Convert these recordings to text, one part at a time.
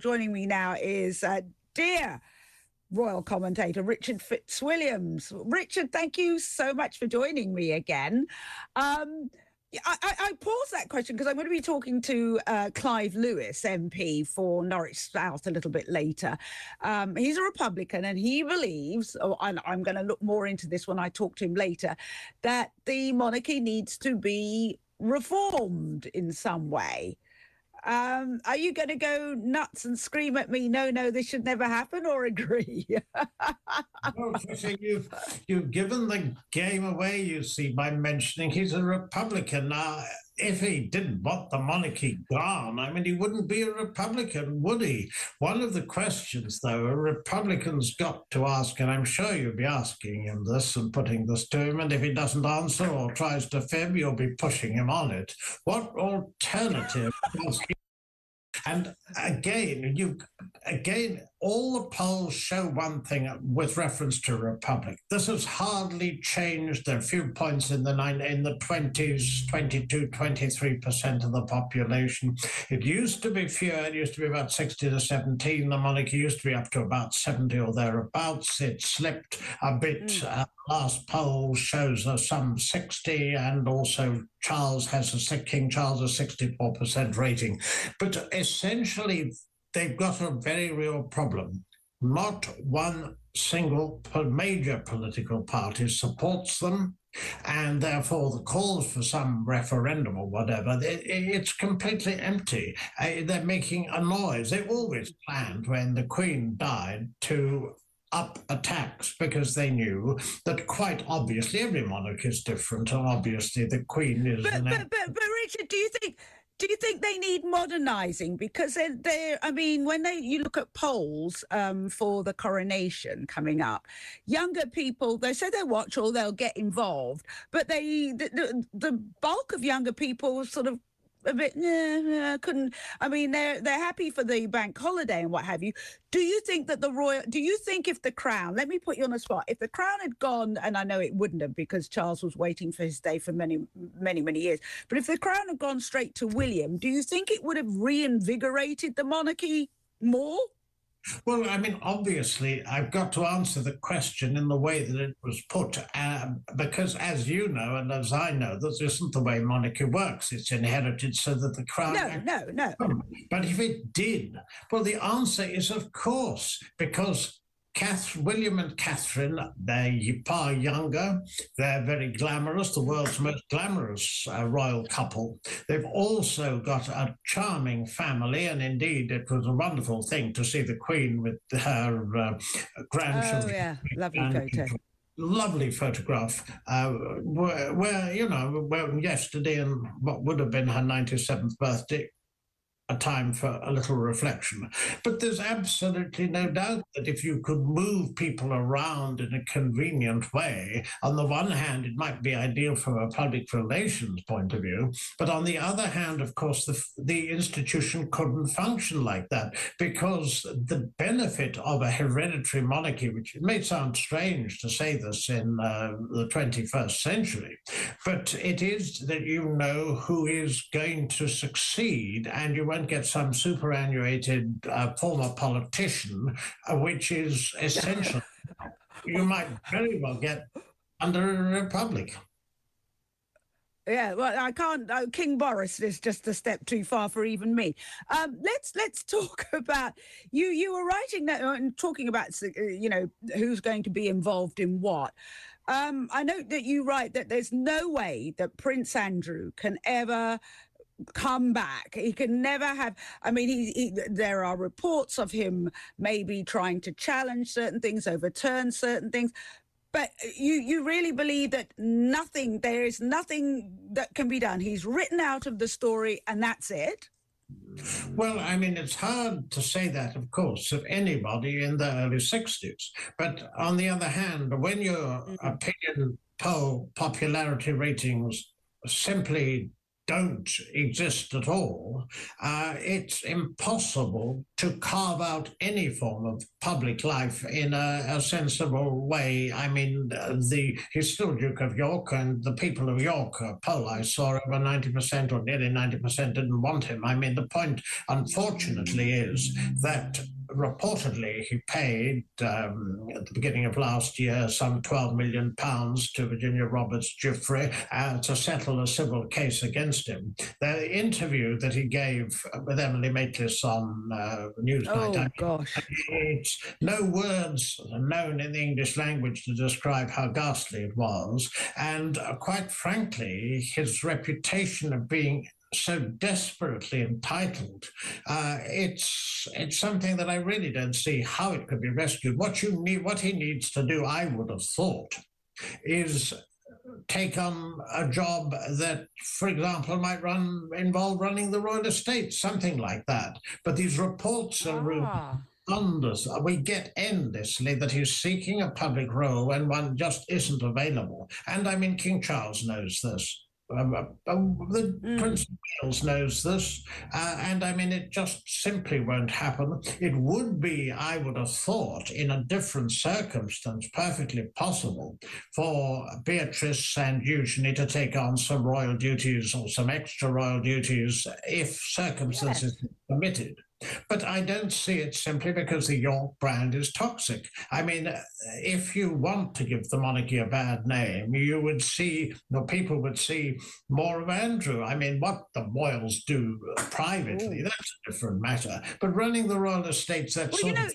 Joining me now is uh, dear royal commentator Richard Fitzwilliams. Richard, thank you so much for joining me again. Um, I, I, I pause that question because I'm going to be talking to uh, Clive Lewis, MP for Norwich South, a little bit later. Um, he's a Republican and he believes, oh, and I'm going to look more into this when I talk to him later, that the monarchy needs to be reformed in some way. Um, are you going to go nuts and scream at me? No, no, this should never happen, or agree? well, you've you've given the game away. You see, by mentioning he's a Republican. Now, if he didn't want the monarchy gone, I mean, he wouldn't be a Republican, would he? One of the questions, though, a Republican's got to ask, and I'm sure you'll be asking him this and putting this to him, and if he doesn't answer or tries to fib, you'll be pushing him on it. What alternative does he and again, you again, all the polls show one thing with reference to republic. This has hardly changed. There are a few points in the nine, in the twenties, 22, 23 percent of the population. It used to be fewer. It used to be about sixty to seventeen. The monarchy used to be up to about seventy or thereabouts. It slipped a bit. Mm. Uh, last poll shows us some 60 and also Charles has a King Charles a 64% rating. But essentially, they've got a very real problem. Not one single major political party supports them, and therefore the calls for some referendum or whatever, it's completely empty. They're making a noise. They always planned when the Queen died to up attacks because they knew that quite obviously every monarch is different, and obviously the Queen is. But, but, but, but Richard, do you think? Do you think they need modernising? Because they're, they're, I mean, when they you look at polls um, for the coronation coming up, younger people they say they watch or they'll get involved, but they the, the, the bulk of younger people sort of a bit yeah, couldn't i mean they're they're happy for the bank holiday and what have you. Do you think that the royal do you think if the crown let me put you on the spot if the crown had gone and i know it wouldn't have because charles was waiting for his day for many many many years but if the crown had gone straight to william do you think it would have reinvigorated the monarchy more well, I mean, obviously, I've got to answer the question in the way that it was put, um, because as you know, and as I know, this isn't the way monarchy works. It's inherited so that the crown. No, no, no. But if it did, well, the answer is of course, because Catherine, William and Catherine, they're far younger. They're very glamorous, the world's most glamorous uh, royal couple. They've also got a charming family, and indeed, it was a wonderful thing to see the Queen with her uh, grandchildren. Oh, yeah, lovely photo lovely photograph uh, where, where, you know where yesterday and what would have been her 97th birthday a time for a little reflection. But there's absolutely no doubt that if you could move people around in a convenient way, on the one hand, it might be ideal from a public relations point of view. But on the other hand, of course, the, the institution couldn't function like that because the benefit of a hereditary monarchy, which it may sound strange to say this in uh, the 21st century, but it is that you know who is going to succeed and you won't get some superannuated uh, former politician, uh, which is essential. you might very well get under a republic. Yeah, well, I can't. Uh, King Boris is just a step too far for even me. Um, let's let's talk about you. You were writing that uh, and talking about uh, you know who's going to be involved in what. Um, I note that you write that there's no way that Prince Andrew can ever come back. He can never have. I mean, he, he, there are reports of him maybe trying to challenge certain things, overturn certain things. But you, you really believe that nothing, there is nothing that can be done. He's written out of the story, and that's it. Well, I mean, it's hard to say that, of course, of anybody in the early 60s. But on the other hand, when your mm-hmm. opinion poll popularity ratings simply don't exist at all, uh, it's impossible to carve out any form of public life in a, a sensible way. I mean, the he's still Duke of York, and the people of York, uh, poll I saw over 90% or nearly 90% didn't want him. I mean, the point, unfortunately, is that reportedly he paid um, at the beginning of last year some 12 million pounds to Virginia Roberts Giuffre uh, to settle a civil case against him. The interview that he gave with Emily Maitlis on uh, Newsnight, oh, gosh. it's no words known in the English language to describe how ghastly it was. And uh, quite frankly, his reputation of being so desperately entitled. Uh, it's it's something that I really don't see how it could be rescued. What you need, what he needs to do, I would have thought, is take on a job that, for example, might run involve running the royal estate, something like that. But these reports are. Ah. Unders. We get endlessly that he's seeking a public role when one just isn't available. And I mean, King Charles knows this. Um, uh, um, the mm. Prince of Wales knows this, uh, and I mean, it just simply won't happen. It would be, I would have thought, in a different circumstance, perfectly possible for Beatrice and Eugenie to take on some royal duties or some extra royal duties if circumstances yes. permitted. But I don't see it simply because the York brand is toxic. I mean, if you want to give the monarchy a bad name, you would see, or people would see more of Andrew. I mean, what the Royals do privately, Ooh. that's a different matter. But running the royal estates, that's well, you know,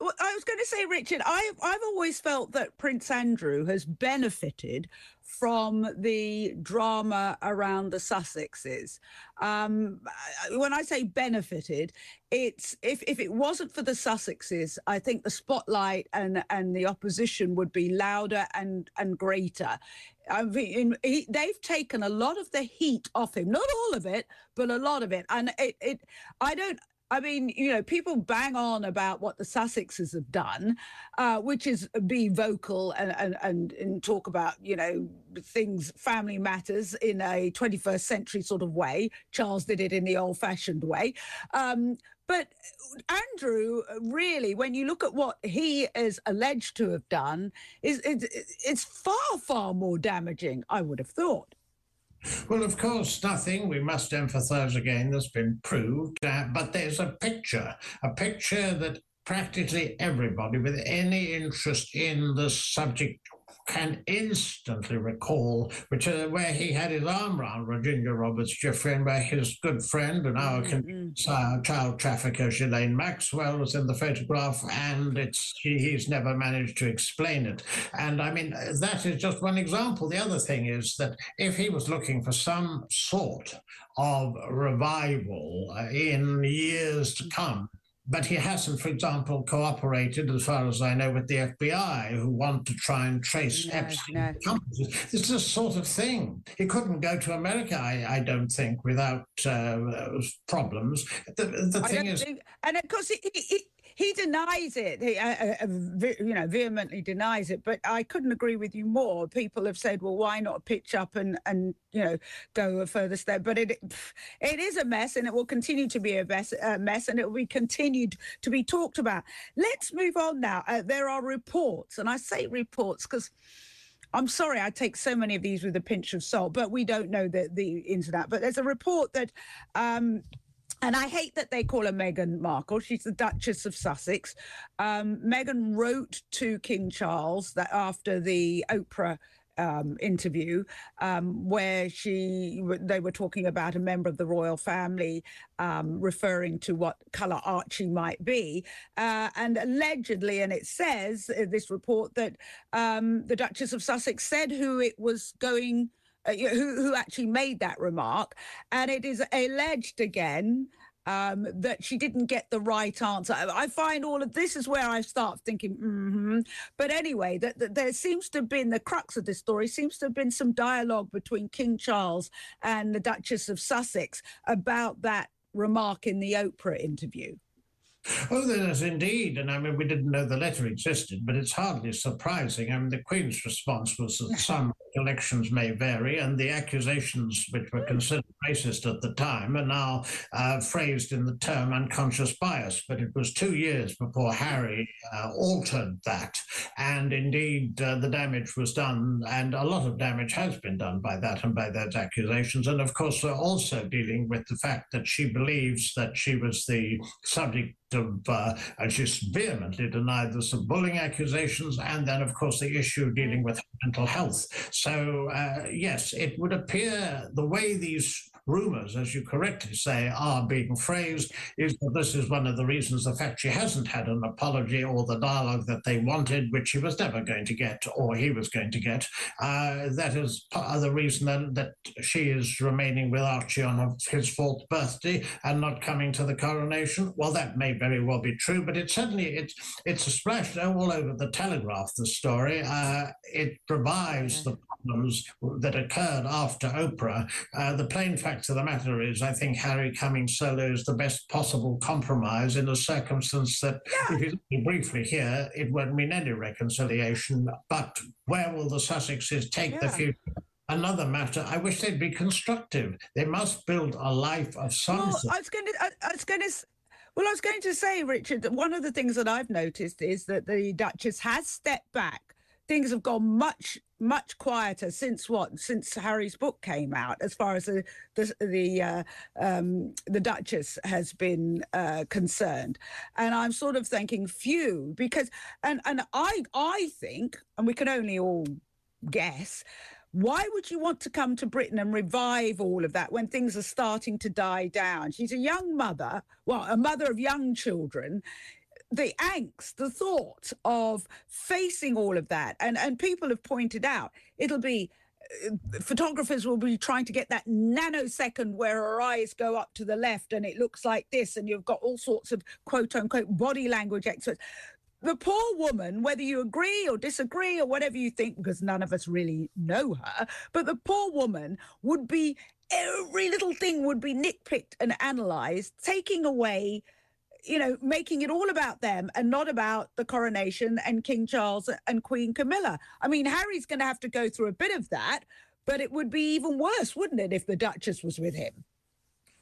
well, I was going to say, Richard, I've, I've always felt that Prince Andrew has benefited from the drama around the Sussexes. Um, when I say benefited, it's if, if it wasn't for the Sussexes, I think the spotlight and, and the opposition would be louder and, and greater. I mean, he, they've taken a lot of the heat off him, not all of it, but a lot of it. And it, it I don't, I mean, you know, people bang on about what the Sussexes have done, uh, which is be vocal and, and, and, and, talk about, you know, things, family matters in a 21st century sort of way. Charles did it in the old fashioned way. Um, but Andrew, really, when you look at what he is alleged to have done, is it's, it's far, far more damaging, I would have thought. Well, of course, nothing. We must emphasize again that's been proved. Uh, but there's a picture, a picture that practically everybody with any interest in the subject can instantly recall, which uh, where he had his arm around Virginia Roberts Giuffre, and where his good friend and our mm-hmm. uh, child trafficker Ghislaine Maxwell was in the photograph, and it's he, he's never managed to explain it. And I mean, that is just one example. The other thing is that if he was looking for some sort of revival uh, in years to come, but he hasn't, for example, cooperated, as far as I know, with the FBI, who want to try and trace no, Epstein no. companies. It's this sort of thing. He couldn't go to America, I, I don't think, without uh, problems. The, the thing is, think, and of course, he, he denies it. He, uh, uh, you know, vehemently denies it. But I couldn't agree with you more. People have said, "Well, why not pitch up and and you know go a further step?" But it it is a mess, and it will continue to be a mess, a mess and it will be continued to be talked about. Let's move on now. Uh, there are reports, and I say reports because. I'm sorry, I take so many of these with a pinch of salt, but we don't know the the internet. But there's a report that um, and I hate that they call her Meghan Markle. She's the Duchess of Sussex. Um, Meghan wrote to King Charles that after the Oprah um, interview um, where she they were talking about a member of the royal family um, referring to what color Archie might be, uh, and allegedly, and it says in this report that um, the Duchess of Sussex said who it was going uh, who, who actually made that remark. And it is alleged again um, that she didn't get the right answer. I find all of this is where I start thinking, mm-hmm. but anyway, that, that, there seems to have been the crux of this story seems to have been some dialogue between King Charles and the Duchess of Sussex about that remark in the Oprah interview. Oh, there is indeed. And I mean, we didn't know the letter existed, but it's hardly surprising. I mean, the Queen's response was that some recollections may vary, and the accusations which were considered racist at the time are now uh, phrased in the term unconscious bias. But it was two years before Harry uh, altered that. And indeed, uh, the damage was done, and a lot of damage has been done by that and by those accusations. And of course, we're also dealing with the fact that she believes that she was the subject of, uh, and she vehemently denied the some bullying accusations, and then, of course, the issue dealing with mental health. So, uh, yes, it would appear the way these rumors, as you correctly say, are being phrased, is that this is one of the reasons the fact she hasn't had an apology or the dialogue that they wanted, which she was never going to get or he was going to get. Uh, that is part of the reason then that she is remaining with Archie on his fourth birthday and not coming to the coronation. Well, that may very well be true, but it certainly it's it's a splash all over the Telegraph. The story uh, it revives the problems that occurred after Oprah. Uh, the plain fact of the matter is, I think Harry coming solo is the best possible compromise in a circumstance that, yeah. if you briefly here, it won't mean any reconciliation. But where will the Sussexes take yeah. the future? another matter. I wish they'd be constructive. They must build a life of some. Well, I was going to. I, I was going to. Well, I was going to say, Richard, that one of the things that I've noticed is that the Duchess has stepped back things have gone much much quieter since what since Harry's book came out as far as the the the, uh, um, the Duchess has been uh, concerned and I'm sort of thinking phew because and and I I think and we can only all guess why would you want to come to Britain and revive all of that when things are starting to die down? She's a young mother, well, a mother of young children the angst, the thought of facing all of that, and and people have pointed out it'll be uh, photographers will be trying to get that nanosecond where her eyes go up to the left and it looks like this, and you've got all sorts of quote unquote body language experts. The poor woman, whether you agree or disagree or whatever you think, because none of us really know her, but the poor woman would be every little thing would be nitpicked and analyzed, taking away you know, making it all about them and not about the coronation and King Charles and Queen Camilla. I mean, Harry's going to have to go through a bit of that, but it would be even worse, wouldn't it, if the Duchess was with him?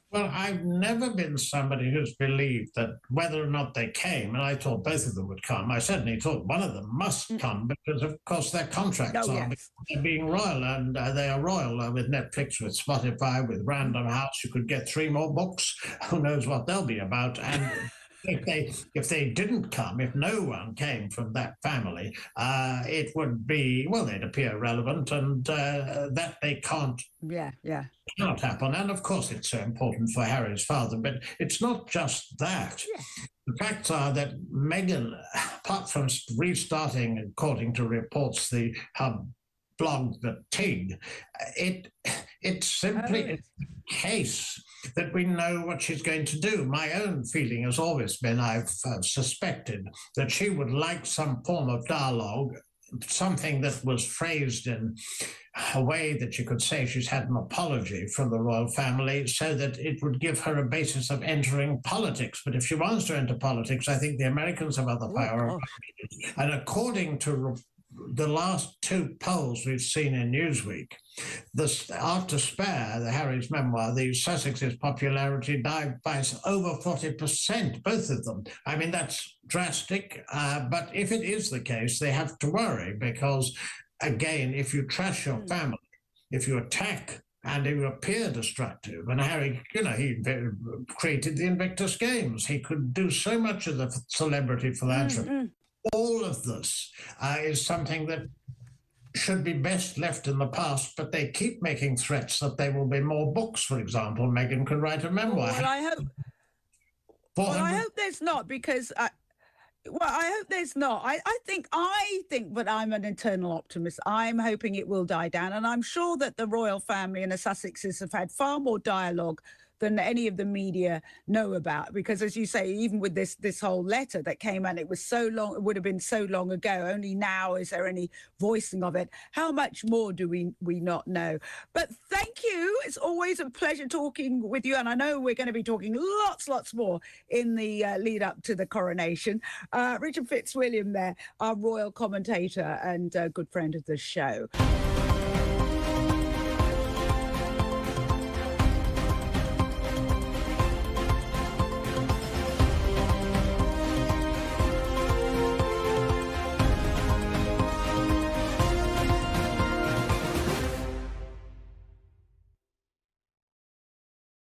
Well, I've never been somebody who's believed that whether or not they came, and I thought both of them would come. I certainly thought one of them must mm. come because, of course, their contracts oh, are yes. being royal, and uh, they are royal uh, with Netflix, with Spotify, with Random House. You could get three more books. Who knows what they'll be about? And if they if they didn't come, if no one came from that family, uh, it would be well, they'd appear relevant, and uh, that they can't. Yeah, yeah. Cannot happen, and of course it's so important for Harry's father. But it's not just that. Yeah. The facts are that Meghan, apart from restarting, according to reports, the her blog, the TIG, it it's simply oh. a case that we know what she's going to do. My own feeling has always been I've uh, suspected that she would like some form of dialogue, something that was phrased in a way that you could say she's had an apology from the royal family so that it would give her a basis of entering politics. But if she wants to enter politics, I think the Americans have other oh, priorities. and according to the last two polls we've seen in Newsweek, this, after Spare, the Harry's memoir, the Sussex's popularity dived by over 40%, both of them. I mean, that's drastic, uh, but if it is the case, they have to worry because, again, if you trash your hmm. family, if you attack and you appear destructive. And Harry, you know, he created the Invictus Games. He could do so much of the celebrity philanthropy. Mm-hmm all of this uh, is something that should be best left in the past, but they keep making threats that there will be more books, for example. Meghan could write a memoir. Well, I hope. Well, I hope there's not because. I, well, I hope there's not. I, I think I think, but I'm an internal optimist. I'm hoping it will die down, and I'm sure that the royal family and the Sussexes have had far more dialogue than any of the media know about. Because as you say, even with this this whole letter that came out, it was so long, it would have been so long ago. Only now is there any voicing of it. How much more do we we not know? But thank you. It's always a pleasure talking with you, and I know we're going to be talking lots, lots more in the uh, lead up to the coronation. Uh, Richard Fitzwilliam, there, our royal commentator and uh, good friend of the show.